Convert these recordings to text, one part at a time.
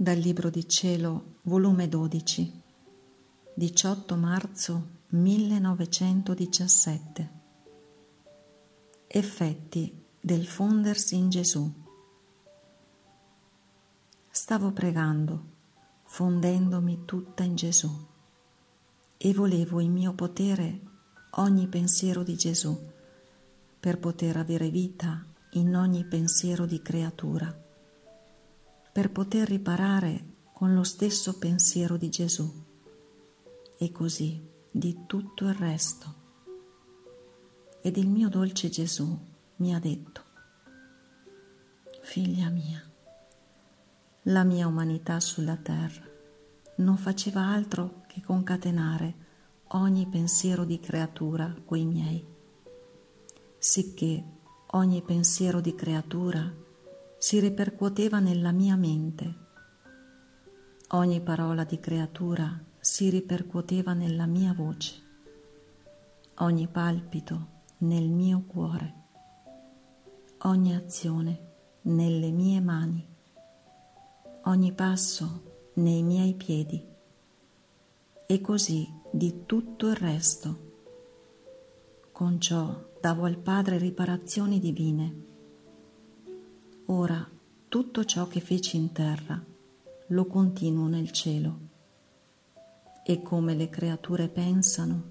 Dal Libro di Cielo, volume 12, 18 marzo 1917. Effetti del fondersi in Gesù. Stavo pregando, fondendomi tutta in Gesù, e volevo in mio potere ogni pensiero di Gesù, per poter avere vita in ogni pensiero di creatura per poter riparare con lo stesso pensiero di Gesù e così di tutto il resto. Ed il mio dolce Gesù mi ha detto, figlia mia, la mia umanità sulla terra non faceva altro che concatenare ogni pensiero di creatura coi miei, sicché ogni pensiero di creatura si ripercuoteva nella mia mente. Ogni parola di creatura si ripercuoteva nella mia voce, ogni palpito nel mio cuore, ogni azione nelle mie mani, ogni passo nei miei piedi. E così di tutto il resto. Con ciò davo al Padre riparazioni divine Ora tutto ciò che feci in terra lo continuo nel cielo. E come le creature pensano,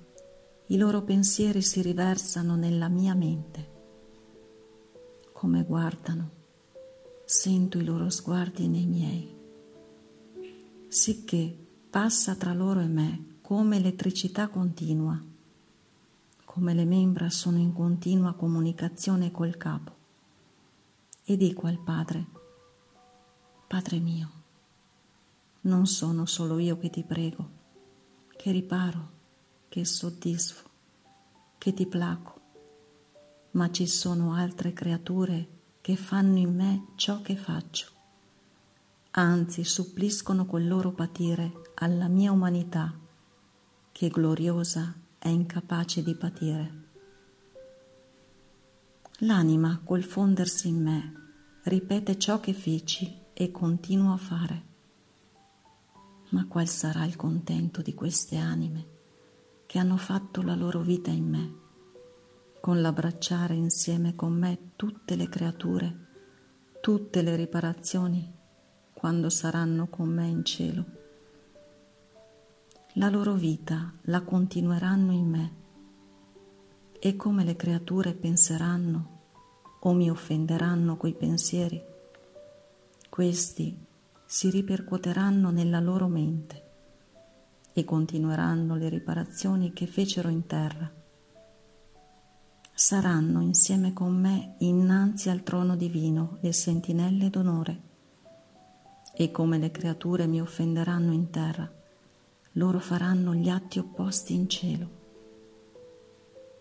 i loro pensieri si riversano nella mia mente. Come guardano, sento i loro sguardi nei miei. Sicché passa tra loro e me come elettricità continua, come le membra sono in continua comunicazione col capo e dico al Padre, Padre mio, non sono solo io che ti prego, che riparo, che soddisfo, che ti placo, ma ci sono altre creature che fanno in me ciò che faccio, anzi suppliscono col loro patire alla mia umanità, che gloriosa è incapace di patire. L'anima col fondersi in me ripete ciò che feci e continuo a fare. Ma qual sarà il contento di queste anime che hanno fatto la loro vita in me, con l'abbracciare insieme con me tutte le creature, tutte le riparazioni, quando saranno con me in cielo? La loro vita la continueranno in me e come le creature penseranno o mi offenderanno coi pensieri, questi si ripercuoteranno nella loro mente e continueranno le riparazioni che fecero in terra. Saranno insieme con me innanzi al trono divino le sentinelle d'onore. E come le creature mi offenderanno in terra, loro faranno gli atti opposti in cielo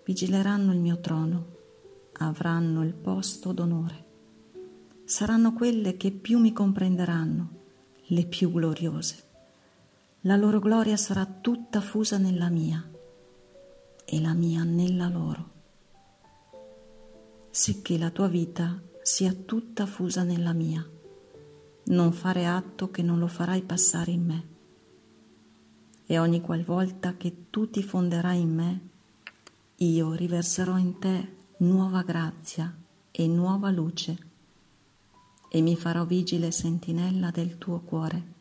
vigileranno il mio trono, avranno il posto d'onore. Saranno quelle che più mi comprenderanno, le più gloriose. La loro gloria sarà tutta fusa nella mia e la mia nella loro. Sicché la tua vita sia tutta fusa nella mia. Non fare atto che non lo farai passare in me. E ogni qualvolta che tu ti fonderai in me, io riverserò in te nuova grazia e nuova luce e mi farò vigile sentinella del tuo cuore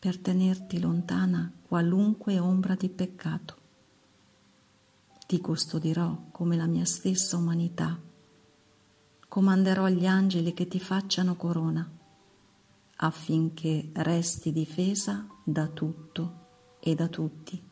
per tenerti lontana qualunque ombra di peccato. Ti custodirò come la mia stessa umanità. Comanderò agli angeli che ti facciano corona affinché resti difesa da tutto e da tutti